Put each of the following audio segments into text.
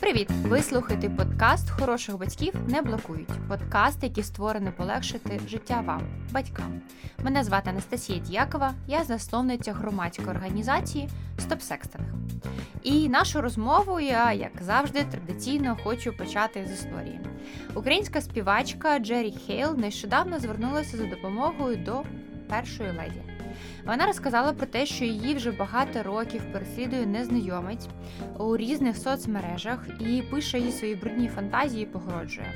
Привіт! Ви слухаєте подкаст Хороших батьків не блокують. Подкаст, який створений полегшити життя вам, батькам. Мене звати Анастасія Діякова, я засновниця громадської організації Стоп Секстинг. І нашу розмову я, як завжди, традиційно хочу почати з історії. Українська співачка Джері Хейл нещодавно звернулася за допомогою до першої леді. Вона розказала про те, що її вже багато років переслідує незнайомець у різних соцмережах і пише їй свої брудні фантазії, погроджує.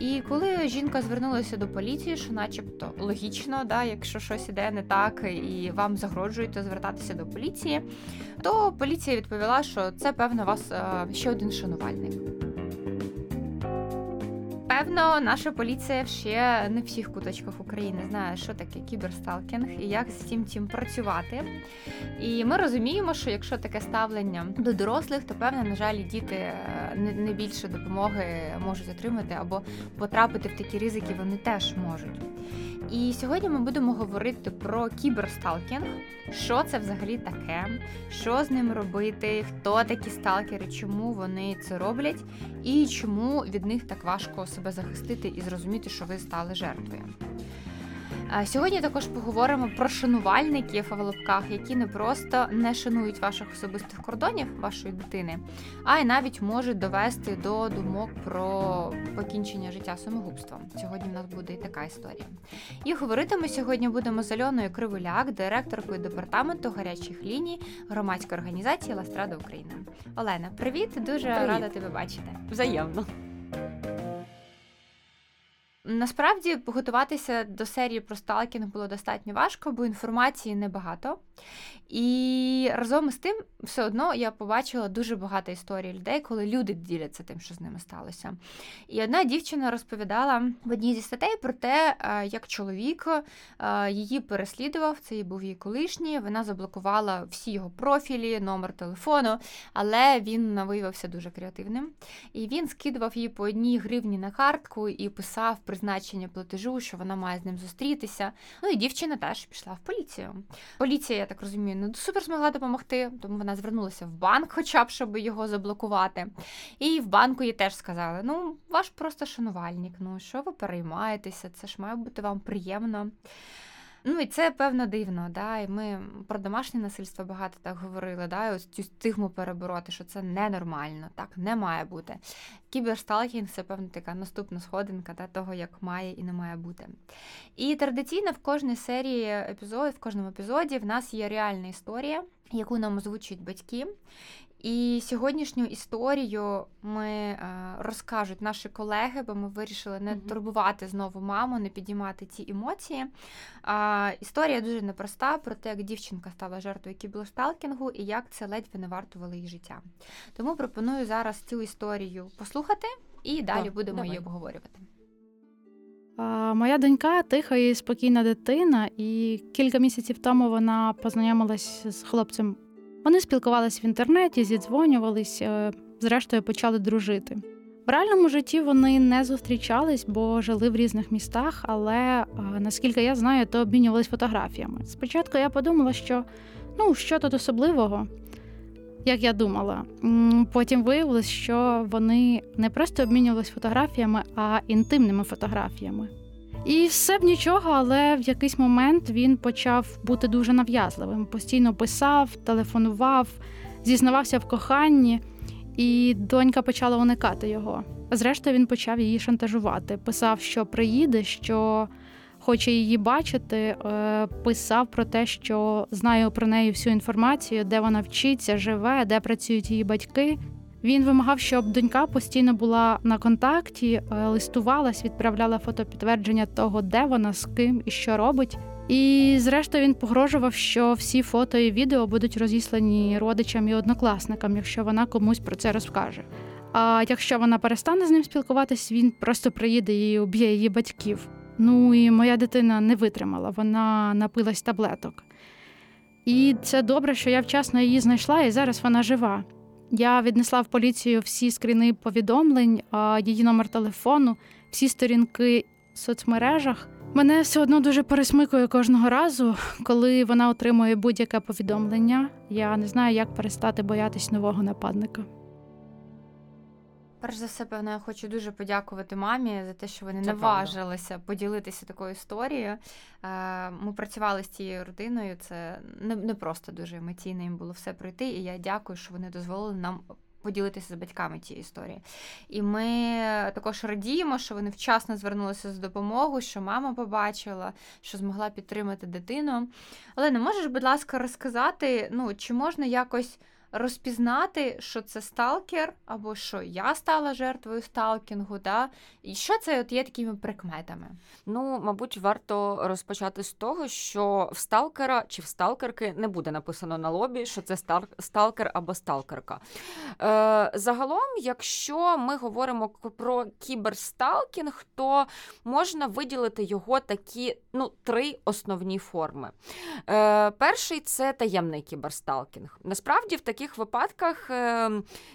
І коли жінка звернулася до поліції, що, начебто, логічно, да, якщо щось іде не так і вам загрожують, то звертатися до поліції, то поліція відповіла, що це певно вас ще один шанувальник. Напевно, наша поліція ще не в всіх куточках України знає, що таке кіберсталкінг і як з цим цим працювати. І ми розуміємо, що якщо таке ставлення до дорослих, то певне, на жаль, діти е, не більше допомоги можуть отримати або потрапити в такі ризики вони теж можуть. І сьогодні ми будемо говорити про кіберсталкінг, що це взагалі таке, що з ним робити, хто такі сталкери, чому вони це роблять, і чому від них так важко себе захистити і зрозуміти, що ви стали жертвою. Сьогодні також поговоримо про шанувальників в лапках, які не просто не шанують ваших особистих кордонів вашої дитини, а й навіть можуть довести до думок про покінчення життя самогубством. Сьогодні в нас буде і така історія. І говорити ми сьогодні будемо з Альоною Кривуляк, директоркою департаменту гарячих ліній громадської організації Ластрада України. Олена, привіт, дуже привіт. рада тебе бачити. Взаємно. Насправді готуватися до серії про сталкінг було достатньо важко, бо інформації небагато. І разом із тим, все одно я побачила дуже багато історій людей, коли люди діляться тим, що з ними сталося. І одна дівчина розповідала в одній зі статей про те, е, як чоловік е, її переслідував, це був її колишній, вона заблокувала всі його профілі, номер телефону, але він виявився дуже креативним. І він скидував її по одній гривні на картку і писав призначення платежу, що вона має з ним зустрітися. Ну і дівчина теж пішла в поліцію. Поліція, я так розумію, не супер змогла допомогти, тому вона звернулася в банк, хоча б щоб його заблокувати. І в банку їй теж сказали: ну, ваш просто шанувальник, ну що ви переймаєтеся? Це ж має бути вам приємно. Ну і це певно дивно. Да? І ми про домашнє насильство багато так говорили. Да? Ось цю стигму перебороти, що це ненормально, так не має бути. Кіберсталкінг це певно така наступна сходинка да, того, як має і не має бути. І традиційно в кожній серії епізодів, в кожному епізоді в нас є реальна історія, яку нам озвучують батьки. І сьогоднішню історію ми е, розкажуть наші колеги, бо ми вирішили не турбувати знову маму, не підіймати ці емоції. Історія дуже непроста про те, як дівчинка стала жертвою кіберсталкінгу і як це ледь не вартувало її життя. Тому пропоную зараз цю історію послухати і далі так, будемо давай. її обговорювати. Моя донька тиха і спокійна дитина, і кілька місяців тому вона познайомилась з хлопцем вони спілкувалися в інтернеті, зідзвонювались, е, зрештою почали дружити. В реальному житті вони не зустрічались, бо жили в різних містах, але е, наскільки я знаю, то обмінювались фотографіями. Спочатку я подумала, що ну що тут особливого, як я думала. Потім виявилось, що вони не просто обмінювались фотографіями, а інтимними фотографіями. І все б нічого, але в якийсь момент він почав бути дуже нав'язливим. Постійно писав, телефонував, зізнавався в коханні, і донька почала уникати його. Зрештою, він почав її шантажувати. Писав, що приїде, що хоче її бачити. Е, писав про те, що знає про неї всю інформацію, де вона вчиться, живе, де працюють її батьки. Він вимагав, щоб донька постійно була на контакті, е, листувалась, відправляла фотопідтвердження того, де вона, з ким і що робить. І, зрештою, він погрожував, що всі фото і відео будуть розіслані родичам і однокласникам, якщо вона комусь про це розкаже. А якщо вона перестане з ним спілкуватись, він просто приїде і уб'є її батьків. Ну і моя дитина не витримала, вона напилась таблеток. І це добре, що я вчасно її знайшла, і зараз вона жива. Я віднесла в поліцію всі скріни повідомлень, її номер телефону, всі сторінки в соцмережах. Мене все одно дуже пересмикує кожного разу, коли вона отримує будь-яке повідомлення. Я не знаю, як перестати боятись нового нападника. Перш за все, певно, я хочу дуже подякувати мамі за те, що вони Це наважилися поділитися такою історією. Е, Ми працювали з цією родиною. Це не, не просто дуже емоційно їм було все пройти. І я дякую, що вони дозволили нам поділитися з батьками цієї історії. І ми також радіємо, що вони вчасно звернулися з допомогою, що мама побачила, що змогла підтримати дитину. Олена, можеш, будь ласка, розказати, ну, чи можна якось розпізнати, що це сталкер, або що я стала жертвою сталкінгу, да? і що це от є такими прикметами? Ну, мабуть, варто розпочати з того, що в сталкера чи в сталкерки не буде написано на лобі, що це сталкер або сталкерка. Е, загалом, якщо ми говоримо про кіберсталкінг, то можна виділити його такі ну, три основні форми. Е, перший це таємний кіберсталкінг. Насправді, в таких випадках е,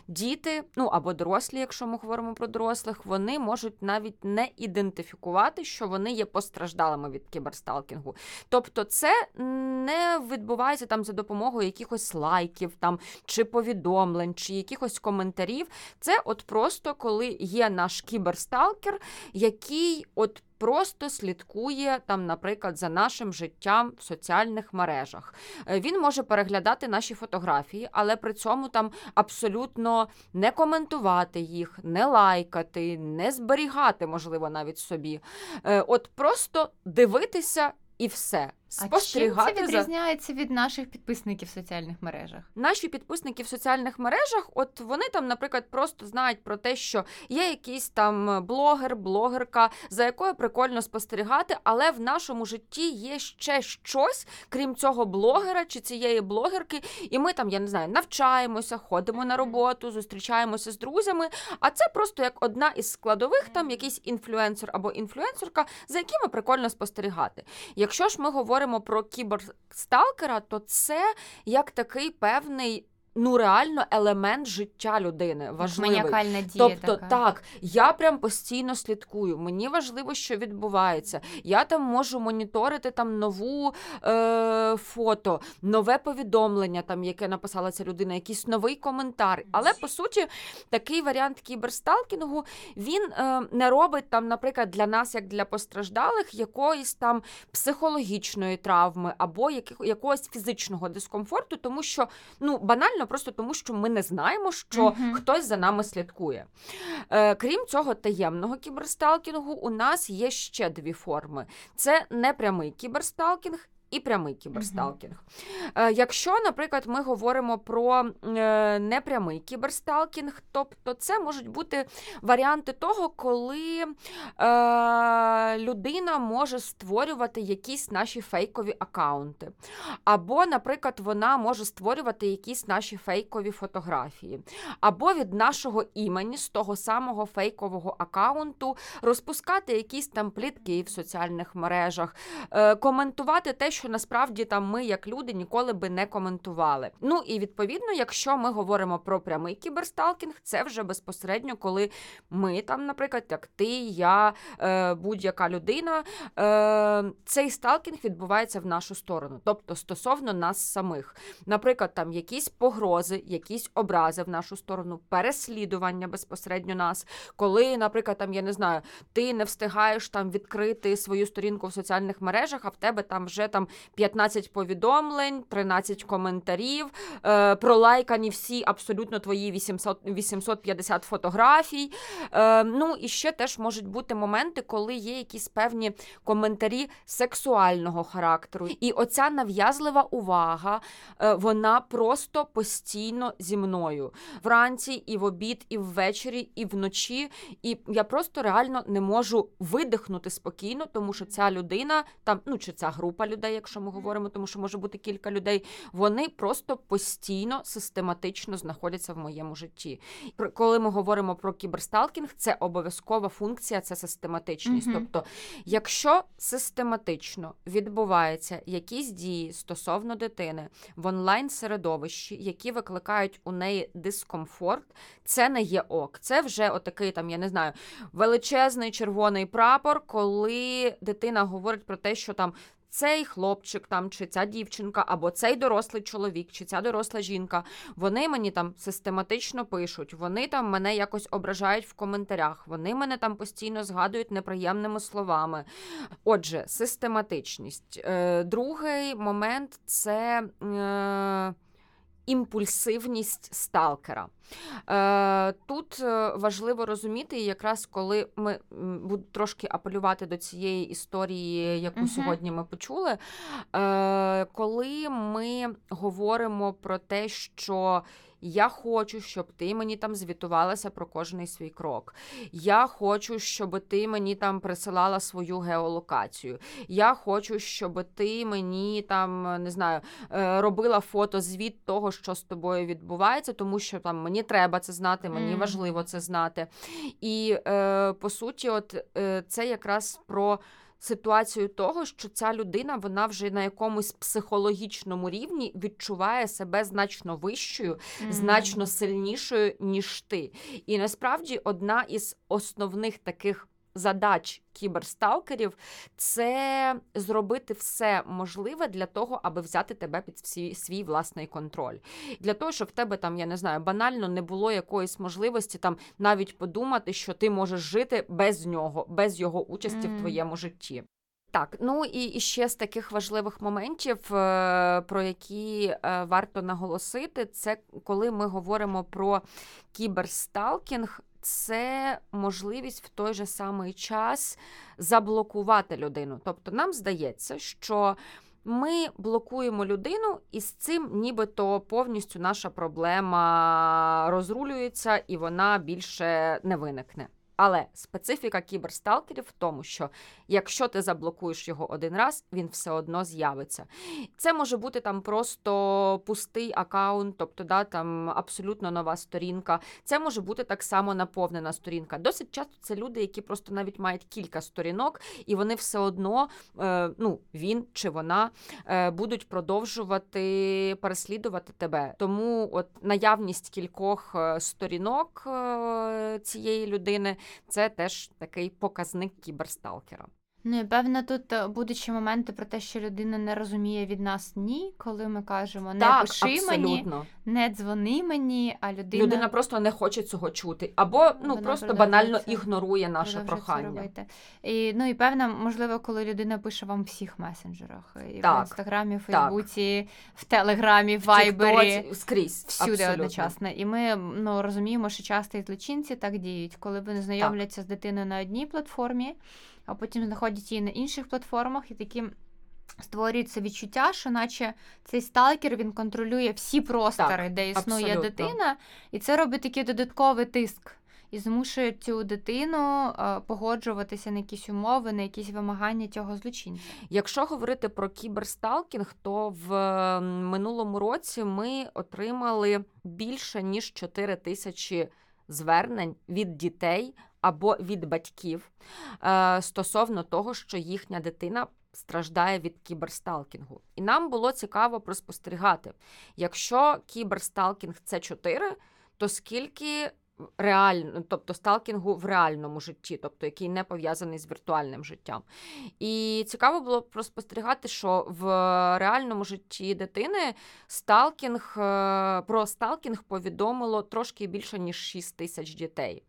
діти, ну або дорослі, якщо ми говоримо про дорослих, вони можуть навіть не ідентифікувати, що вони є постраждалими від кіберсталкінгу. Тобто, це не відбувається там за допомогою якихось лайків там чи повідомлень, чи якихось коментарів. Це от просто коли є наш кіберсталкер, який от. Просто слідкує там, наприклад, за нашим життям в соціальних мережах. Е, Він може переглядати наші фотографії, але при цьому там абсолютно не коментувати їх, не лайкати, не зберігати, можливо, навіть собі. Е, От просто дивитися і все. А чим Спостерігати це за відрізняється від наших підписників в соціальних мережах? наші підписники в соціальних мережах, от вони там, наприклад, просто знають про те, що є якийсь там блогер, блогерка, за якою прикольно спостерігати, але в нашому житті є ще щось, крім цього блогера чи цієї блогерки, і ми там, я не знаю, навчаємося, ходимо на роботу, зустрічаємося з друзями. А це просто як одна із складових, там якийсь інфлюенсер або інфлюенсерка, за якими прикольно спостерігати. Якщо ж ми говоримо про кіберсталкера, то це як такий певний. Ну, реально елемент життя людини важливий. Маніакальна дія Тобто, така. так, я прям постійно слідкую. Мені важливо, що відбувається. Я там можу моніторити там нову е, фото, нове повідомлення, там, яке написала ця людина, якийсь новий коментар. Але по суті, такий варіант кіберсталкінгу він е, не робить там, наприклад, для нас, як для постраждалих, якоїсь там психологічної травми або яких, якогось фізичного дискомфорту, тому що ну банально просто тому, що ми не знаємо, що Мгм. хтось за нами слідкує. Е, крім цього таємного кіберсталкінгу, у нас є ще дві форми: це непрямий кіберсталкінг. І прямий кіберсталкінг. Е, якщо, наприклад, ми говоримо про е, непрямий кіберсталкінг, тобто це можуть бути варіанти того, коли е, людина може створювати якісь наші фейкові акаунти. Або, наприклад, вона може створювати якісь наші фейкові фотографії, або від нашого імені з того самого фейкового акаунту розпускати якісь там плітки в соціальних мережах, коментувати те, що насправді там ми, як люди, ніколи би не коментували. Ну і відповідно, якщо ми говоримо про прямий кіберсталкінг, це вже безпосередньо, коли ми там, наприклад, як ти, я, е, будь-яка людина, е, цей сталкінг відбувається в нашу сторону, тобто стосовно нас самих. Наприклад, там якісь погрози, якісь образи в нашу сторону, переслідування безпосередньо нас, коли, наприклад, там я не знаю, ти не встигаєш там відкрити свою сторінку в соціальних мережах, а в тебе там вже там 15 повідомлень, 13 коментарів, е, пролайкані всі абсолютно твої 800, 850 фотографій. Е, ну і ще теж можуть бути моменти, коли є якісь певні коментарі сексуального характеру. І оця нав'язлива увага, е, вона просто постійно зі мною. Вранці, і в обід, і ввечері, і вночі. І я просто реально не можу видихнути спокійно, тому що ця людина, там, ну чи ця група людей, якщо ми говоримо, тому що може бути кілька людей, вони просто постійно систематично знаходяться в моєму житті. Коли ми говоримо про кіберсталкінг, це обов'язкова функція, це систематичність. Мгм. Тобто, якщо систематично відбуваються якісь дії стосовно дитини в онлайн середовищі, які викликають у неї дискомфорт, це не є ок. Це вже отакий там, я не знаю, величезний червоний прапор, коли дитина говорить про те, що там цей хлопчик там, чи ця дівчинка, або цей дорослий чоловік, чи ця доросла жінка, вони мені там систематично пишуть, вони там мене якось ображають в коментарях, вони мене там постійно згадують неприємними словами. Отже, систематичність. Е, Другий момент це. Імпульсивність сталкера. Е, Тут е, важливо розуміти, якраз коли ми буду трошки апелювати до цієї історії, яку угу. сьогодні ми почули, е, коли ми говоримо про те, що я хочу, щоб ти мені там звітувалася про кожний свій крок. Я хочу, щоб ти мені там присилала свою геолокацію. Я хочу, щоб ти мені там не знаю, е, робила фото звіт того, що з тобою відбувається, тому що там мені треба це знати, мені Мгм. важливо це знати. І е, по суті, от е, це якраз про ситуацію того, що ця людина вона вже на якомусь психологічному рівні відчуває себе значно вищою, Мгм. значно сильнішою, ніж ти. І насправді одна із основних таких. Задач кіберсталкерів це зробити все можливе для того, аби взяти тебе під свій, свій власний контроль. Для того, щоб в тебе там, я не знаю, банально не було якоїсь можливості там навіть подумати, що ти можеш жити без нього, без його участі Мгм. в твоєму житті. Так, ну і, і ще з таких важливих моментів, е, про які е, варто наголосити, це коли ми говоримо про кіберсталкінг, це можливість в той же самий час заблокувати людину. Тобто нам здається, що ми блокуємо людину, і з цим нібито повністю наша проблема розрулюється і вона більше не виникне. Але специфіка кіберсталкерів в тому, що якщо ти заблокуєш його один раз, він все одно з'явиться. Це може бути там просто пустий аккаунт, тобто да, там абсолютно нова сторінка. Це може бути так само наповнена сторінка. Досить часто це люди, які просто навіть мають кілька сторінок, і вони все одно, е, ну він чи вона е, будуть продовжувати переслідувати тебе. Тому от наявність кількох е, сторінок цієї людини це теж такий показник кіберсталкера. Ну і певно, тут е, будуть ще моменти про те, що людина не розуміє від нас ні, коли ми кажемо не так, пиши мені, не дзвони мені, а людина, Людина просто не хоче цього чути, або ну Вона просто банально це- ігнорує наше це прохання. І, ну і певно, можливо, коли людина пише вам в всіх месенджерах, і Так, в інстаграмі, в Фейсбуці, в Телеграмі, в Вайбері. Скрізь Всюди абсолютно. одночасно. І ми ну, розуміємо, що часто і злочинці так діють, коли вони знайомляться з дитиною на одній платформі, а потім знаходять її на інших платформах, і таким створюється відчуття, що наче цей сталкер він контролює всі простори, Так, де існує абсолютно. дитина, і це робить такий додатковий тиск. І змушує цю дитину е, погоджуватися на якісь умови, на якісь вимагання цього злочинця. Якщо говорити про кіберсталкінг, то в е, минулому році ми отримали більше ніж 4 тисячі звернень від дітей або від батьків е, стосовно того, що їхня дитина. Страждає від кіберсталкінгу. І нам було цікаво проспостерігати, якщо кіберсталкінг це 4, то скільки реально, тобто сталкінгу в реальному житті, тобто який не пов'язаний з віртуальним життям. І цікаво було проспостерігати, що в реальному житті дитини сталкінг е, про сталкінг повідомило трошки більше ніж 6 тисяч дітей.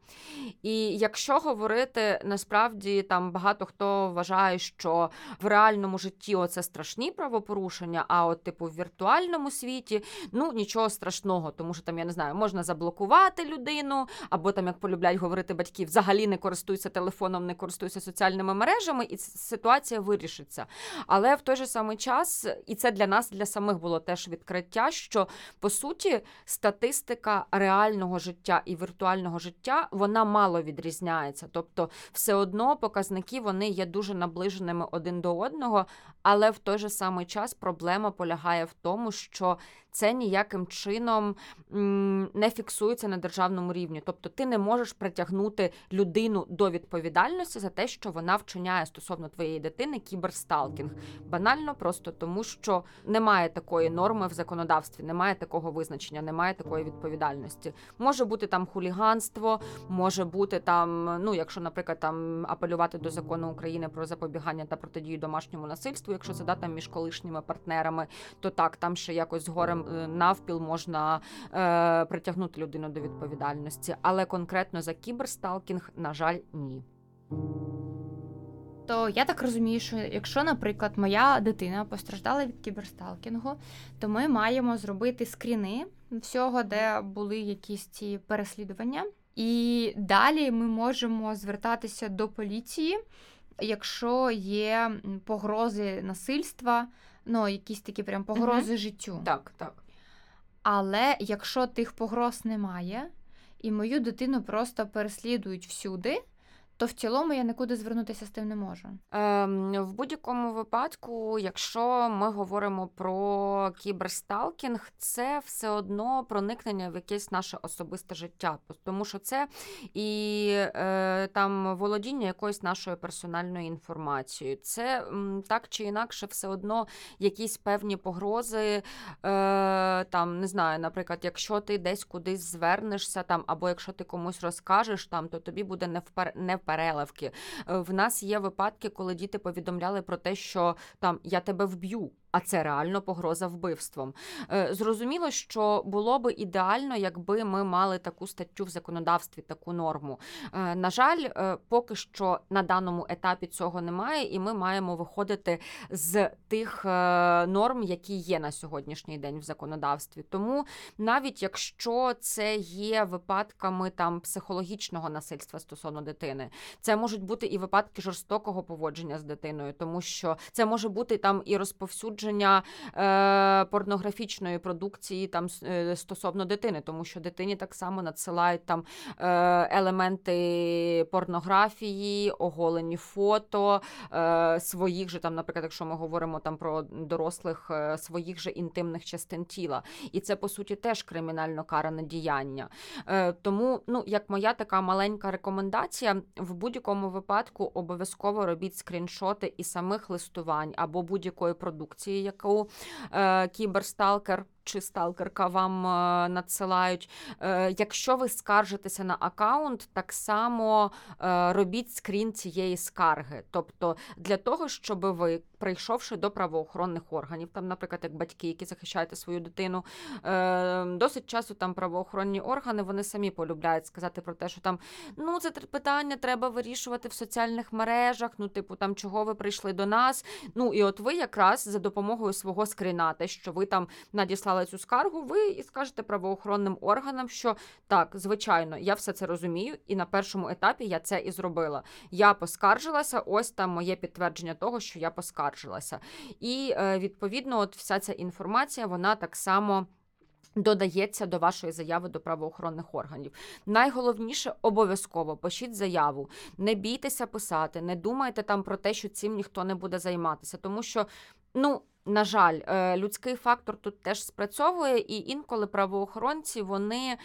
І якщо говорити, насправді там багато хто вважає, що в реальному житті оце страшні правопорушення, а от типу в віртуальному світі ну нічого страшного, тому що там я не знаю, можна заблокувати людину, або там, як полюблять говорити батьки, взагалі не користуйся телефоном, не користуйся соціальними мережами, і ситуація вирішиться. Але в той же самий час, і це для нас, для самих було теж відкриття, що по суті статистика реального життя і віртуального життя вона мало відрізняється. Тобто, все одно показники вони є дуже наближеними один до одного, але в той же самий час проблема полягає в тому, що це ніяким чином не фіксується на державному рівні. Рівні. Тобто ти не можеш притягнути людину до відповідальності за те, що вона вчиняє стосовно твоєї дитини кіберсталкінг. Банально просто тому, що немає такої норми в законодавстві, немає такого визначення, немає такої відповідальності. Може бути там хуліганство, може бути там, ну якщо, наприклад, там апелювати до закону України про запобігання та протидію домашньому насильству, якщо це да, там між колишніми партнерами, то так там ще якось згорем е, навпіл можна е, притягнути людину до відповідальності, але конкретно за кіберсталкінг, на жаль, ні. То я так розумію, що якщо, наприклад, моя дитина постраждала від кіберсталкінгу, то ми маємо зробити скріни всього, де були якісь ці переслідування. І далі ми можемо звертатися до поліції, якщо є погрози насильства, ну якісь такі прям погрози життю. Так, так. Але якщо тих погроз немає, і мою дитину просто переслідують всюди, то в цілому я нікуди звернутися з тим не можу. Ем, в будь-якому випадку, якщо ми говоримо про кіберсталкінг, це все одно проникнення в якесь наше особисте життя, тому що це і е, там володіння якоюсь нашою персональною інформацією. Це так чи інакше, все одно якісь певні погрози. Е, там не знаю, наприклад, якщо ти десь кудись звернешся, там або якщо ти комусь розкажеш, там то тобі буде не впер не переливки. Е, В нас є випадки, коли діти повідомляли про те, що там я тебе вб'ю. А це реально погроза вбивством. Е, Зрозуміло, що було би ідеально, якби ми мали таку статтю в законодавстві, таку норму. Е, На жаль, е, поки що на даному етапі цього немає, і ми маємо виходити з тих норм, які є на сьогоднішній день в законодавстві. Тому навіть якщо це є випадками там психологічного насильства стосовно дитини, це можуть бути і випадки жорстокого поводження з дитиною, тому що це може бути там і розповсюдження е, порнографічної продукції там е, стосовно дитини, тому що дитині так само надсилають там е, елементи порнографії, оголені фото е, своїх же там, наприклад, якщо ми говоримо там про дорослих е, своїх же інтимних частин тіла, і це по суті теж кримінально каране діяння. Е, тому, ну як моя така маленька рекомендація, в будь-якому випадку обов'язково робіть скріншоти і самих листувань або будь-якої продукції, яку е, кіберсталкер. Чи сталкерка вам е, надсилають. Е, якщо ви скаржитеся на аккаунт, так само е, робіть скрін цієї скарги. Тобто для того, щоб ви, прийшовши до правоохоронних органів, там, наприклад, як батьки, які захищаєте свою дитину, досить часто там правоохоронні органи вони самі полюбляють сказати про те, що там ну це питання треба вирішувати в соціальних мережах. Ну, типу, там чого ви прийшли до нас. Ну і от ви якраз за допомогою свого скріна, те, що ви там надіслали цю скаргу, ви і скажете правоохоронним органам, що так, звичайно, я все це розумію, і на першому етапі я це і зробила. Я поскаржилася, ось там моє підтвердження того, що я поскаржилася. І е, відповідно, от вся ця інформація, вона так само. Додається до вашої заяви до правоохоронних органів. Найголовніше обов'язково пишіть заяву, не бійтеся писати, не думайте там про те, що цим ніхто не буде займатися, тому що, ну. На жаль, е, людський фактор тут теж спрацьовує, і інколи правоохоронці вони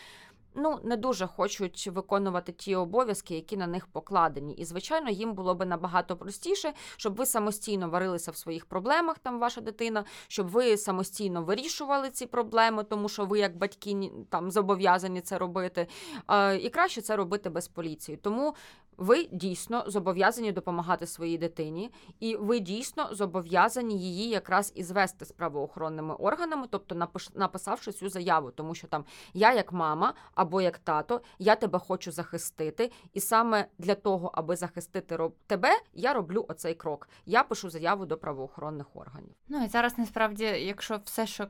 ну не дуже хочуть виконувати ті обов'язки, які на них покладені. І звичайно, їм було би набагато простіше, щоб ви самостійно варилися в своїх проблемах, там ваша дитина, щоб ви самостійно вирішували ці проблеми, тому що ви, як батьки, там зобов'язані це робити. Е, І краще це робити без поліції. Тому ви дійсно зобов'язані допомагати своїй дитині, і ви дійсно зобов'язані її якраз і звести з правоохоронними органами, тобто написавши цю заяву, тому що там я як мама або як тато, я тебе хочу захистити, і саме для того, аби захистити роб- тебе, я роблю оцей крок. Я пишу заяву до правоохоронних органів. Ну і зараз насправді, якщо все, що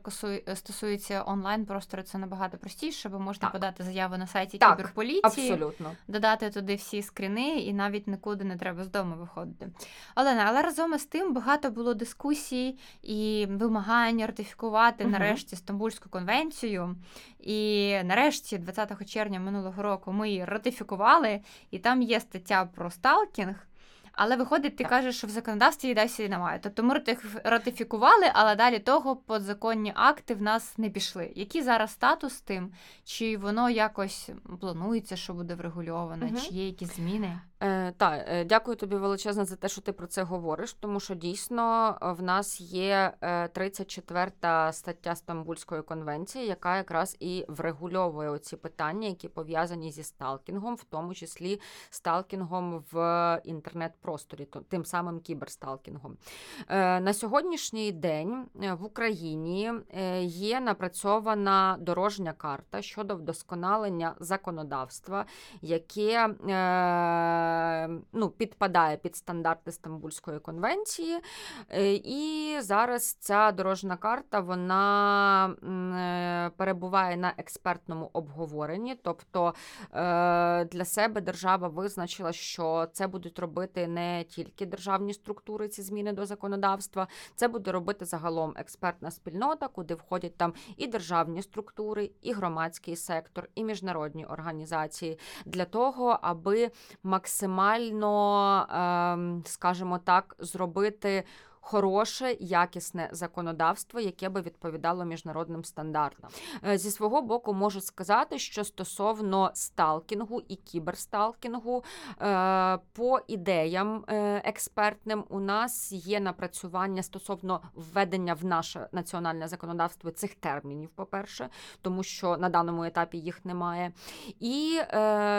стосується онлайн простору, це набагато простіше, бо можна Так. подати заяву на сайті Так, кіберполіції. Абсолютно. додати туди всі скріни, і навіть нікуди не треба з дому виходити. Олена, але разом із тим багато було дискусій і вимагань ратифікувати нарешті Стамбульську конвенцію. І нарешті, 20 червня минулого року, ми її ратифікували, і там є стаття про сталкінг. Але виходить, ти Так. кажеш, що в законодавстві її досі немає. Тобто ми ратифікували, але далі того подзаконні акти в нас не пішли. Який зараз статус тим? Чи воно якось планується, що буде врегульовано, угу. чи є якісь зміни? Е, так, е, дякую тобі величезно за те, що ти про це говориш, тому що дійсно е, в нас є е, 34 стаття Стамбульської конвенції, яка якраз і врегульовує оці питання, які пов'язані зі сталкінгом, в тому числі сталкінгом в інтернет-просторі, то- тим самим кіберсталкінгом. На сьогоднішній день в Україні є напрацьована дорожня карта щодо вдосконалення законодавства, яке ну, підпадає під стандарти Стамбульської конвенції. Е, І зараз ця дорожна карта вона е, перебуває на експертному обговоренні. Тобто е, для себе держава визначила, що це будуть робити не тільки державні структури, ці зміни до законодавства, це буде робити загалом експертна спільнота, куди входять там і державні структури, і громадський сектор, і міжнародні організації для того, аби максимально, ем, скажімо так, зробити. Хороше, якісне законодавство, яке би відповідало міжнародним стандартам. Е, Зі свого боку, можу сказати, що стосовно сталкінгу і кіберсталкінгу, е, по ідеям е, експертним, у нас є напрацювання стосовно введення в наше національне законодавство цих термінів, по-перше, тому що на даному етапі їх немає. І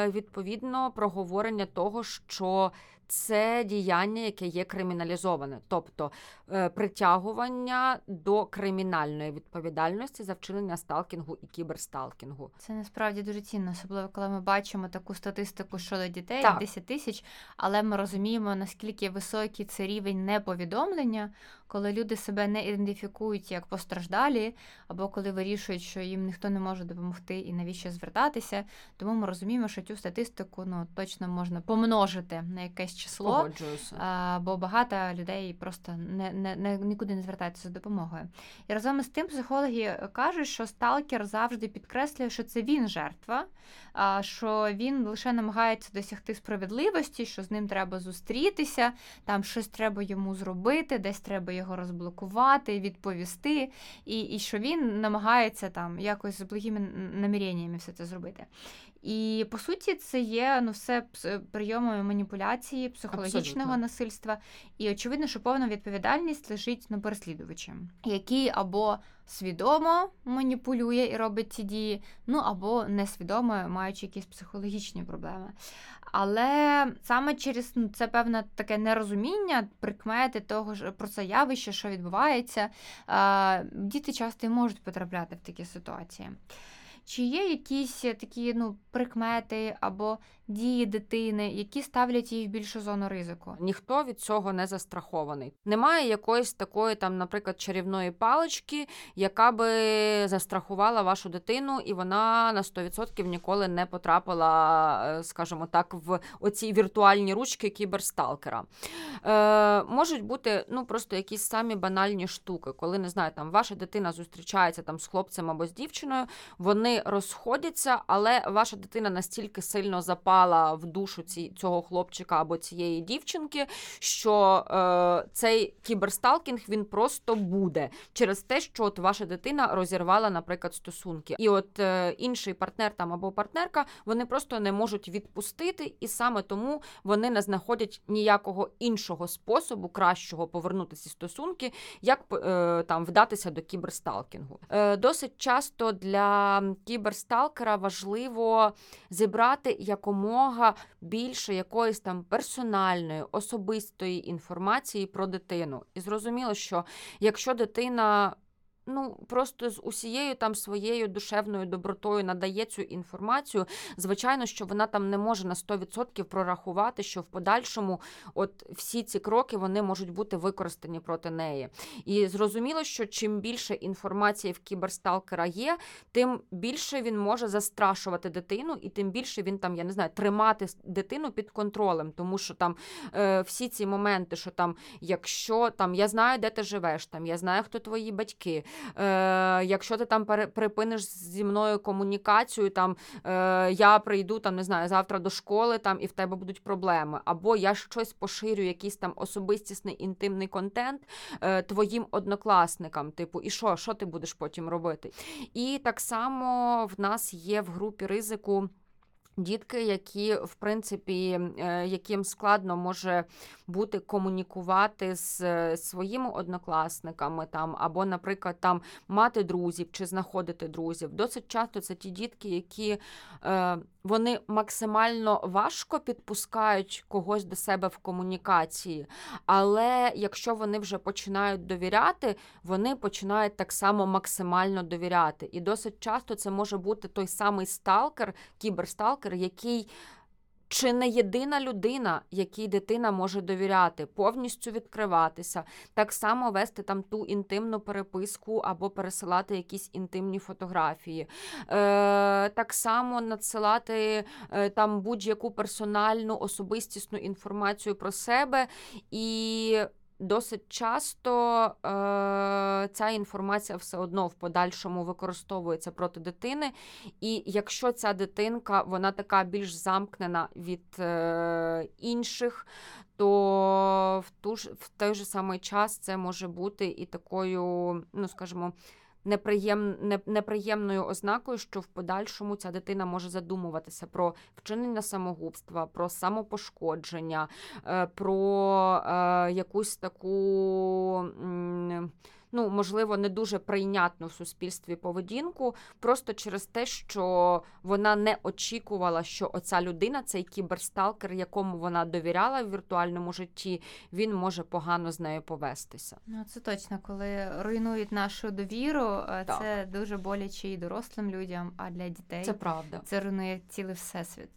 відповідно проговорення того, що це діяння, яке є криміналізоване, тобто е, притягування до кримінальної відповідальності за вчинення сталкінгу і кіберсталкінгу. Це насправді дуже цінно, особливо коли ми бачимо таку статистику щодо дітей Так. 10 тисяч, але ми розуміємо, наскільки високий це рівень неповідомлення, коли люди себе не ідентифікують як постраждалі, або коли вирішують, що їм ніхто не може допомогти і навіщо звертатися. Тому ми розуміємо, що цю статистику ну точно можна помножити на якесь число. А, бо багато людей просто не, не, не нікуди не звертаються за допомогою. І разом із тим психологи кажуть, що сталкер завжди підкреслює, що це він жертва, а, що він лише намагається досягти справедливості, що з ним треба зустрітися, там щось треба йому зробити, десь треба його розблокувати, відповісти, і, і що він намагається там якось з благими наміреннями все це зробити. І по суті, це є ну все пс- прийомами маніпуляції, психологічного Абсолютно. насильства. І очевидно, що повна відповідальність лежить на переслідувачі, який або свідомо маніпулює і робить ці дії, ну або несвідомо маючи якісь психологічні проблеми. Але саме через ну, це певне таке нерозуміння, прикмети того ж про це явище, що відбувається, е, діти часто і можуть потрапляти в такі ситуації. Чи є якісь такі ну, прикмети або дії дитини, які ставлять її в більшу зону ризику? Ніхто від цього не застрахований. Немає якоїсь такої, там, наприклад, чарівної палички, яка би застрахувала вашу дитину, і вона на 100% ніколи не потрапила, е, скажімо так, в оці віртуальні ручки кіберсталкера. Е, можуть бути ну, просто якісь самі банальні штуки, коли не знаю, там ваша дитина зустрічається там з хлопцем або з дівчиною, вони розходяться, але ваша дитина настільки сильно запала в душу ці, цього хлопчика або цієї дівчинки, що е, цей кіберсталкінг він просто буде через те, що от ваша дитина розірвала, наприклад, стосунки. І от е, інший партнер там або партнерка вони просто не можуть відпустити, і саме тому вони не знаходять ніякого іншого способу кращого повернути ці стосунки, як е, там вдатися до кіберсталкінгу. Е, досить часто для кіберсталкера важливо зібрати якомога більше якоїсь там персональної, особистої інформації про дитину. І зрозуміло, що якщо дитина. Ну, просто з усією там своєю душевною добротою надає цю інформацію. Звичайно, що вона там не може на 100% прорахувати, що в подальшому от всі ці кроки вони можуть бути використані проти неї. І зрозуміло, що чим більше інформації в кіберсталкера є, тим більше він може застрашувати дитину, і тим більше він там, я не знаю, тримати дитину під контролем, тому що там е, всі ці моменти, що там, якщо там я знаю, де ти живеш, там я знаю, хто твої батьки, Е, Якщо ти там припиниш зі мною комунікацію, там е, я прийду там, не знаю, завтра до школи там і в тебе будуть проблеми. Або я щось поширю, якийсь там особистісний інтимний контент е, твоїм однокласникам. Типу, і що, що ти будеш потім робити? І так само в нас є в групі ризику. Дітки, які в принципі е, яким складно може бути комунікувати з е, своїми однокласниками, там або, наприклад, там мати друзів чи знаходити друзів. Досить часто це ті дітки, які е, вони максимально важко підпускають когось до себе в комунікації, але якщо вони вже починають довіряти, вони починають так само максимально довіряти. І досить часто це може бути той самий сталкер, кіберсталкер, який. Чи не єдина людина, якій дитина може довіряти, повністю відкриватися, так само вести там ту інтимну переписку або пересилати якісь інтимні фотографії, е, так само надсилати е, там будь-яку персональну особистісну інформацію про себе і. Досить часто е, ця інформація все одно в подальшому використовується проти дитини. І якщо ця дитинка вона така більш замкнена від е, інших, то в ту ж в той же самий час це може бути і такою, ну скажімо, неприєм, неприємною ознакою, що в подальшому ця дитина може задумуватися про вчинення самогубства, про самопошкодження, е, про е, якусь таку. Ну, можливо, не дуже прийнятну в суспільстві поведінку, просто через те, що вона не очікувала, що оця людина, цей кіберсталкер, якому вона довіряла в віртуальному житті, він може погано з нею повестися. Ну, це точно, коли руйнують нашу довіру, е, Так. це дуже боляче і дорослим людям, а для дітей Це правда. це руйнує цілий всесвіт.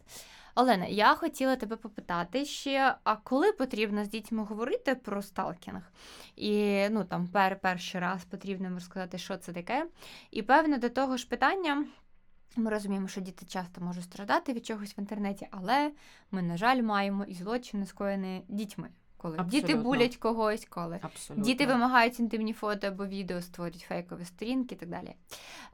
Олена, я хотіла тебе попитати ще: а коли потрібно з дітьми говорити про сталкінг? І ну там пер, перший раз потрібно їм розказати, що це таке. І певне до того ж питання. Ми розуміємо, що діти часто можуть страждати від чогось в інтернеті, але ми, на жаль, маємо і злочини скоєні дітьми. Коли діти булять когось, коли Абсолютно. Діти вимагають інтимні фото або відео, створюють фейкові сторінки і так далі.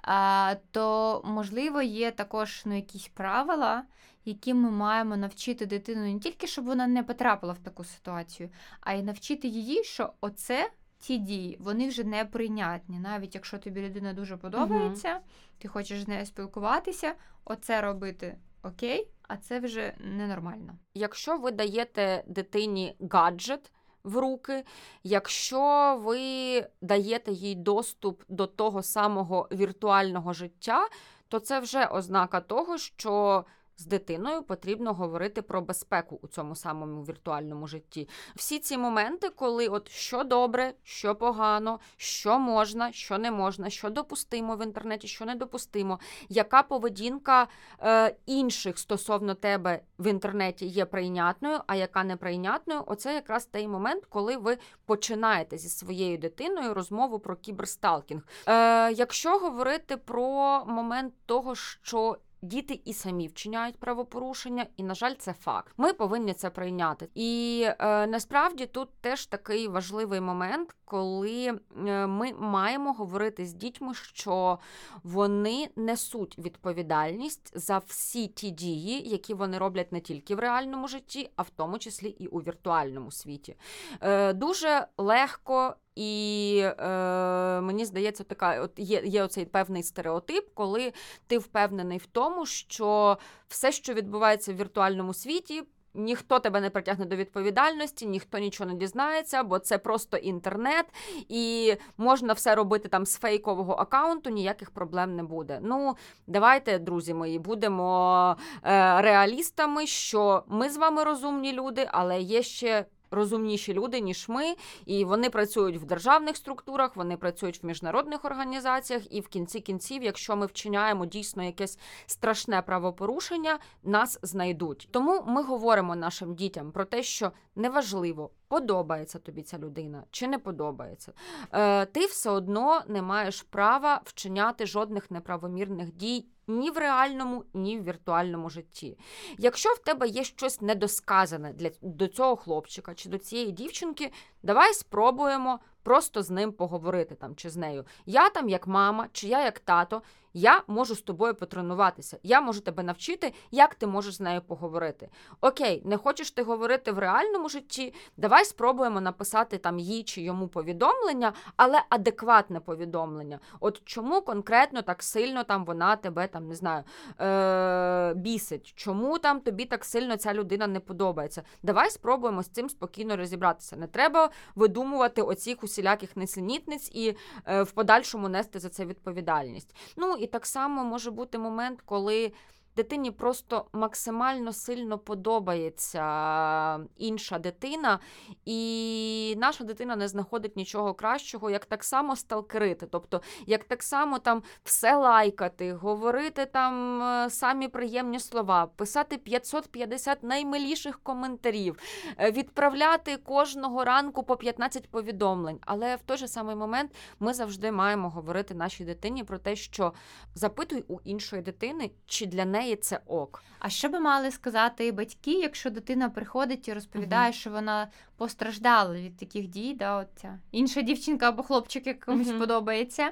А, то, можливо, є також ну, якісь правила, які ми маємо навчити дитину не тільки, щоб вона не потрапила в таку ситуацію, а й навчити її, що оце. Ті дії, вони вже неприйнятні. Навіть якщо тобі людина дуже подобається, ти хочеш з нею спілкуватися, оце робити окей, а це вже ненормально. Якщо ви даєте дитині гаджет в руки, якщо ви даєте їй доступ до того самого віртуального життя, то це вже ознака того, що з дитиною потрібно говорити про безпеку у цьому самому віртуальному житті. Всі ці моменти, коли от що добре, що погано, що можна, що не можна, що допустимо в інтернеті, що недопустимо, яка поведінка е, інших стосовно тебе в інтернеті є прийнятною, а яка неприйнятною, оце якраз той момент, коли ви починаєте зі своєю дитиною розмову про кіберсталкінг. Е, якщо говорити про момент того, що Діти і самі вчиняють правопорушення, і, на жаль, це факт. Ми повинні це прийняти. І е, насправді тут теж такий важливий момент, коли е, ми маємо говорити з дітьми, що вони несуть відповідальність за всі ті дії, які вони роблять не тільки в реальному житті, а в тому числі і у віртуальному світі. Е, дуже легко. І е, мені здається, така от є, є оцей певний стереотип, коли ти впевнений в тому, що все, що відбувається в віртуальному світі, ніхто тебе не притягне до відповідальності, ніхто нічого не дізнається, бо це просто інтернет, і можна все робити там з фейкового аккаунту, ніяких проблем не буде. Ну, давайте, друзі мої, будемо е, реалістами, що ми з вами розумні люди, але є ще. Розумніші люди, ніж ми, і вони працюють в державних структурах, вони працюють в міжнародних організаціях, і в кінці кінців, якщо ми вчиняємо дійсно якесь страшне правопорушення, нас знайдуть. Тому ми говоримо нашим дітям про те, що неважливо, подобається тобі ця людина чи не подобається. Е, Ти все одно не маєш права вчиняти жодних неправомірних дій. Ні в реальному, ні в віртуальному житті. Якщо в тебе є щось недосказане для до цього хлопчика чи до цієї дівчинки, давай спробуємо просто з ним поговорити там чи з нею. Я там як мама, чи я як тато. Я можу з тобою потренуватися. Я можу тебе навчити, як ти можеш з нею поговорити. Окей, не хочеш ти говорити в реальному житті. Давай спробуємо написати там їй чи йому повідомлення, але адекватне повідомлення. От чому конкретно так сильно там вона тебе там не знаю е- бісить? Чому там тобі так сильно ця людина не подобається? Давай спробуємо з цим спокійно розібратися. Не треба видумувати оцих усіляких несенітниць і е- в подальшому нести за це відповідальність. Ну і так само може бути момент, коли дитині просто максимально сильно подобається інша дитина, і наша дитина не знаходить нічого кращого, як так само сталкерити. Тобто, як так само там все лайкати, говорити там е, самі приємні слова, писати 550 наймиліших коментарів, е, відправляти кожного ранку по 15 повідомлень. Але в той же самий момент ми завжди маємо говорити нашій дитині про те, що запитуй у іншої дитини, чи для неї це ок. А що би мали сказати батьки, якщо дитина приходить і розповідає, угу. що вона постраждала від таких дій, да, от ця інша дівчинка або хлопчик, якомусь угу. Подобається.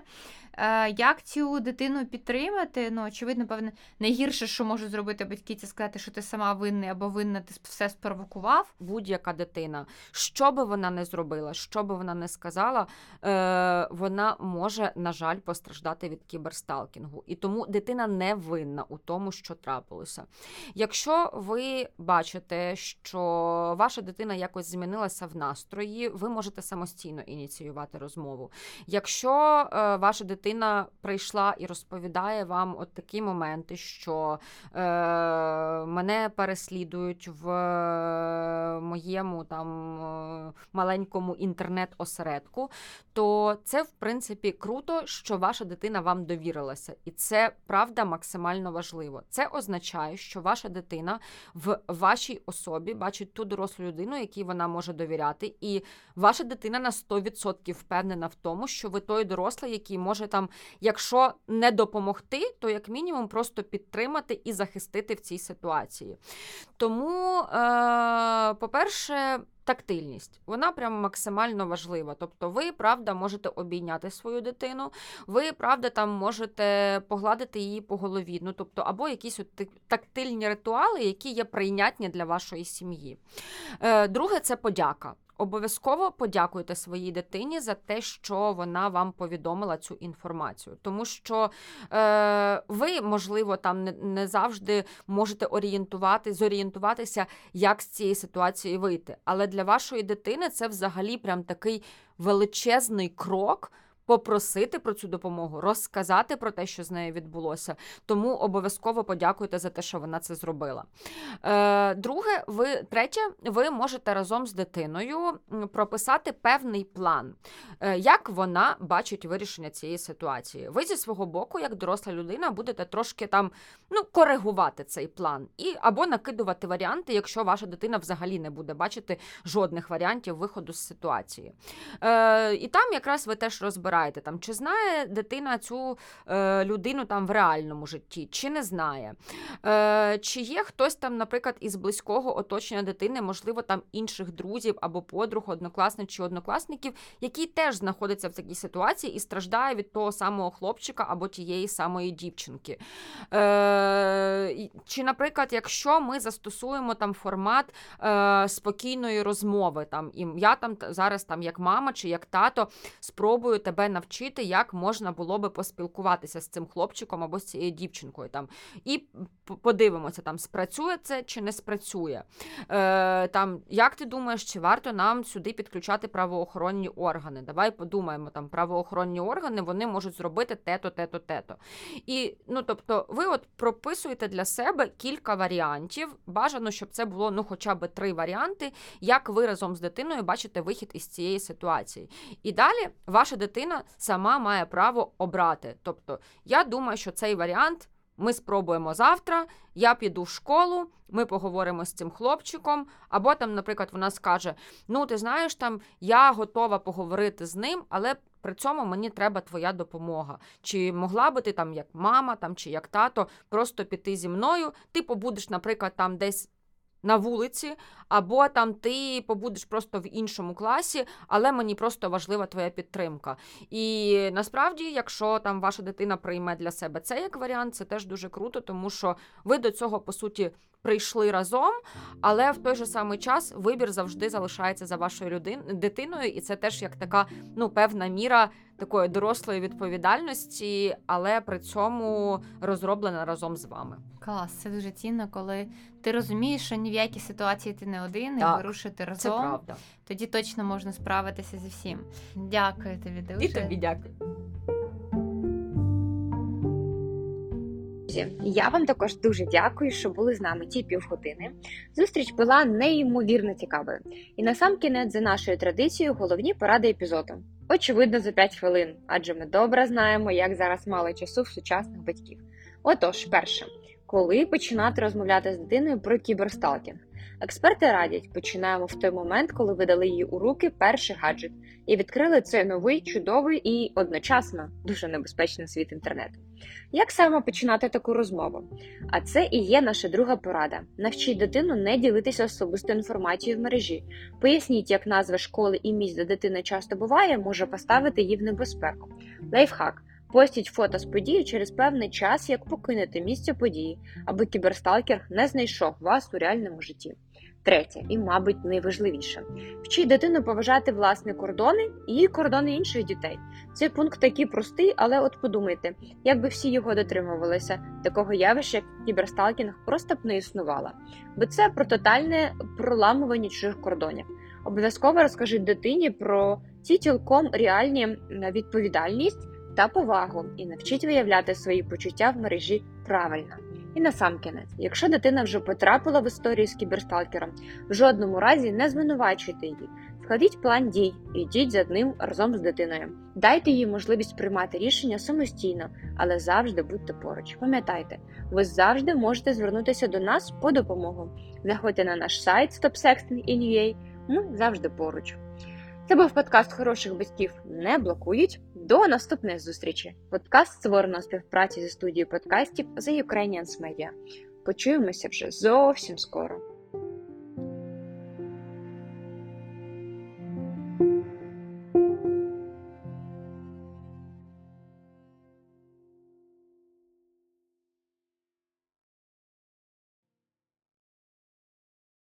Е, як цю дитину підтримати? Ну, очевидно, певне, найгірше, що можуть зробити батьки, це сказати, що ти сама винний або винна, ти все спровокував. будь-яка дитина, що би вона не зробила, що би вона не сказала, е, вона може, на жаль, постраждати від кіберсталкінгу. І тому дитина не винна у тому, що трапилося. Якщо ви бачите, що ваша дитина якось змінилася в настрої, ви можете самостійно ініціювати розмову. Якщо е, ваша дитина прийшла і розповідає вам от такі моменти, що е, мене переслідують в е, моєму там е, маленькому інтернет-осередку, то це в принципі круто, що ваша дитина вам довірилася, і це правда максимально важливо. Це означає, що ваша дитина в вашій особі бачить ту дорослу людину, якій вона може довіряти, і ваша дитина на 100% впевнена в тому, що ви той дорослий, який може там, якщо не допомогти, то як мінімум просто підтримати і захистити в цій ситуації. Тому, е, по-перше, Тактильність, вона прям максимально важлива. Тобто, ви правда можете обійняти свою дитину, ви правда там можете погладити її по голові. Ну тобто, або якісь от тактильні ритуали, які є прийнятні для вашої сім'ї. Е, друге, це подяка. Обов'язково подякуйте своїй дитині за те, що вона вам повідомила цю інформацію, тому що е, ви, можливо, там не, не завжди можете орієнтувати, зорієнтуватися, як з цієї ситуації вийти. Але для вашої дитини це взагалі прям такий величезний крок. Попросити про цю допомогу, розказати про те, що з нею відбулося. Тому обов'язково подякуйте за те, що вона це зробила. Е, друге, ви третє, ви можете разом з дитиною прописати певний план, е, як вона бачить вирішення цієї ситуації. Ви зі свого боку, як доросла людина, будете трошки там ну, коригувати цей план і або накидувати варіанти, якщо ваша дитина взагалі не буде бачити жодних варіантів виходу з ситуації. Е, і там якраз ви теж розбираєте, там, чи знає дитина цю е, людину там в реальному житті, чи не знає. Е, чи є хтось там, наприклад, із близького оточення дитини, можливо, там інших друзів або подруг, однокласниць чи однокласників, які теж знаходяться в такій ситуації і страждає від того самого хлопчика або тієї самої дівчинки. Е, чи, наприклад, якщо ми застосуємо там формат е, спокійної розмови, там і я там зараз, там як мама чи як тато, спробую тебе навчити, як можна було би поспілкуватися з цим хлопчиком або з цією дівчинкою. Там і подивимося, там спрацює це чи не спрацює. Е, там, як ти думаєш, чи варто нам сюди підключати правоохоронні органи? Давай подумаємо, там правоохоронні органи вони можуть зробити те-то, те-то, те-то. І ну, тобто, ви от прописуєте для себе кілька варіантів. Бажано, щоб це було ну, хоча б три варіанти, як ви разом з дитиною бачите вихід із цієї ситуації. І далі ваша дитина сама має право обрати. Тобто, я думаю, що цей варіант. Ми спробуємо завтра, я піду в школу, ми поговоримо з цим хлопчиком. Або там, наприклад, вона скаже: Ну, ти знаєш, там я готова поговорити з ним, але при цьому мені треба твоя допомога. Чи могла би ти там, як мама, там чи як тато, просто піти зі мною? Ти побудеш, наприклад, там десь на вулиці, або там ти побудеш просто в іншому класі, але мені просто важлива твоя підтримка. І насправді, якщо там ваша дитина прийме для себе це як варіант, це теж дуже круто, тому що ви до цього по суті прийшли разом, але в той же самий час вибір завжди залишається за вашою людин, дитиною, і це теж як така ну певна міра такої дорослої відповідальності, але при цьому розроблена разом з вами. Клас, це дуже цінно, коли ти розумієш, що ні в якій ситуації ти не один, Так, і вирушити Це правда. Тоді точно можна справитися зі всім. Дякую тобі дуже. І тобі дякую. Друзі, я вам також дуже дякую, що були з нами ті півгодини. Зустріч була неймовірно цікавою. І насамкінець, за нашою традицією, головні поради епізоду. Очевидно, за 5 хвилин, адже ми добре знаємо, як зараз мало часу в сучасних батьків. Отож, перше, коли починати розмовляти з дитиною про кіберсталкінг? Експерти радять, починаємо в той момент, коли ви дали їй у руки перший гаджет і відкрили цей новий, чудовий і одночасно дуже небезпечний світ інтернету. Як саме починати таку розмову? А це і є наша друга порада. Навчіть дитину не ділитися особистою інформацією в мережі. Поясніть, як назва школи і місць, де дитина часто буває, може поставити її в небезпеку. Лайфхак. Постіть фото з події через певний час, як покинути місце події, аби кіберсталкер не знайшов вас у реальному житті. Третє, і, мабуть, найважливіше вчіть дитину поважати власні кордони і кордони інших дітей. Цей пункт такий простий, але от подумайте, якби всі його дотримувалися, такого явища, як кіберсталкінг, просто б не існувало. Бо це про тотальне проламування чужих кордонів. Обов'язково розкажіть дитині про ці цілком реальні відповідальність та повагу і навчіть виявляти свої почуття в мережі правильно. І насамкінець, якщо дитина вже потрапила в історію з кіберсталкером, в жодному разі не звинувачуйте її. Складіть план дій і йдіть за ним разом з дитиною. Дайте їй можливість приймати рішення самостійно, але завжди будьте поруч. Пам'ятайте, ви завжди можете звернутися до нас по допомогу. Заходьте на наш сайт StopSexting.in.ua. Ми завжди поруч. Це був подкаст хороших батьків не блокують. До наступної зустрічі. Подкаст створено у співпраці зі студією подкастів The Ukrainians Media. Почуємося вже зовсім скоро.